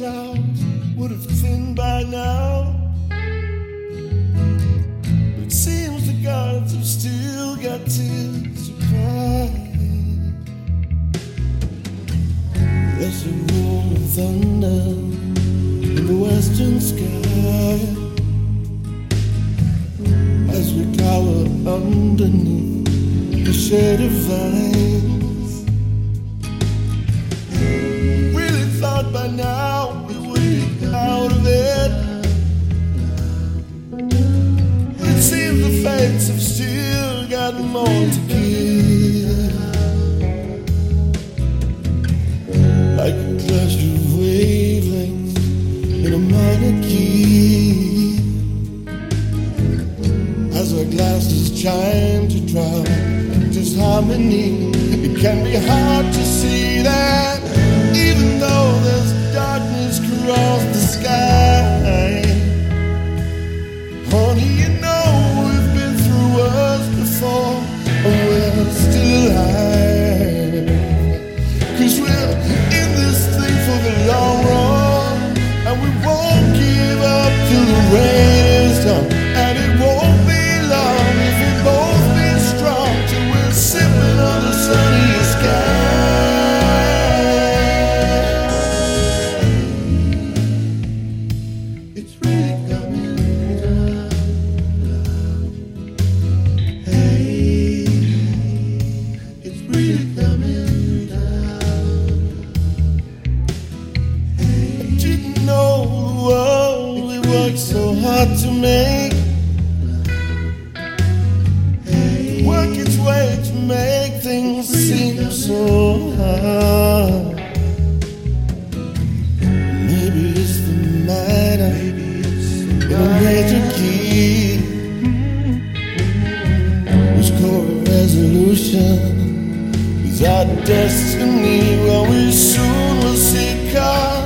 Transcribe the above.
clouds would have thinned by now. But seems the gods have still got tears to cry. There's a roar of thunder in the western sky as we cower underneath the shade of vines. more to give. Like a pleasure wavelength in a minor key. As our glasses chime to drown disharmony, it can be hard to see. Work so hard to make. Work its way to make things seem so hard. Maybe it's the night I made your key. Which core resolution is our destiny? Well, we soon will see. God